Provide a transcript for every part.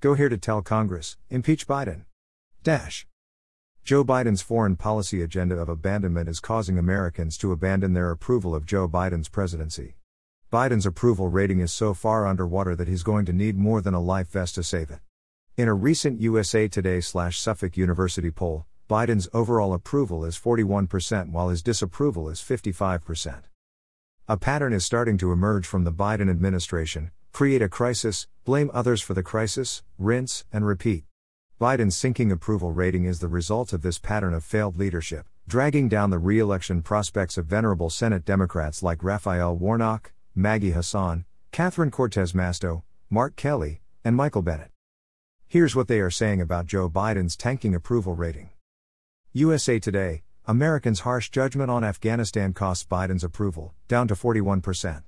Go here to tell Congress, impeach Biden. Dash. Joe Biden's foreign policy agenda of abandonment is causing Americans to abandon their approval of Joe Biden's presidency. Biden's approval rating is so far underwater that he's going to need more than a life vest to save it. In a recent USA Today slash Suffolk University poll, Biden's overall approval is 41% while his disapproval is 55%. A pattern is starting to emerge from the Biden administration create a crisis, blame others for the crisis, rinse, and repeat. Biden's sinking approval rating is the result of this pattern of failed leadership, dragging down the re election prospects of venerable Senate Democrats like Raphael Warnock, Maggie Hassan, Catherine Cortez Masto, Mark Kelly, and Michael Bennet. Here's what they are saying about Joe Biden's tanking approval rating. USA Today Americans' harsh judgment on Afghanistan costs Biden's approval, down to 41%.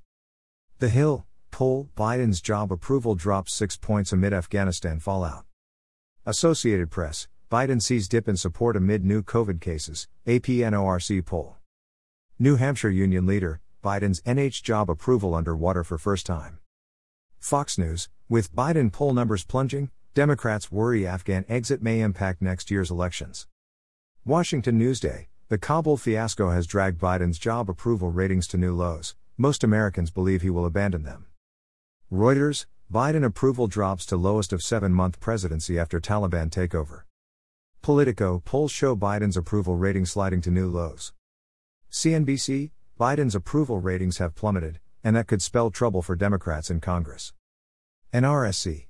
The Hill poll Biden's job approval drops 6 points amid Afghanistan fallout. Associated Press Biden sees dip in support amid new COVID cases, APNORC poll. New Hampshire Union leader Biden's NH job approval underwater for first time. Fox News With Biden poll numbers plunging, Democrats worry Afghan exit may impact next year's elections. Washington Newsday The Kabul fiasco has dragged Biden's job approval ratings to new lows. Most Americans believe he will abandon them. Reuters Biden approval drops to lowest of seven month presidency after Taliban takeover. Politico polls show Biden's approval rating sliding to new lows. CNBC Biden's approval ratings have plummeted, and that could spell trouble for Democrats in Congress. NRSC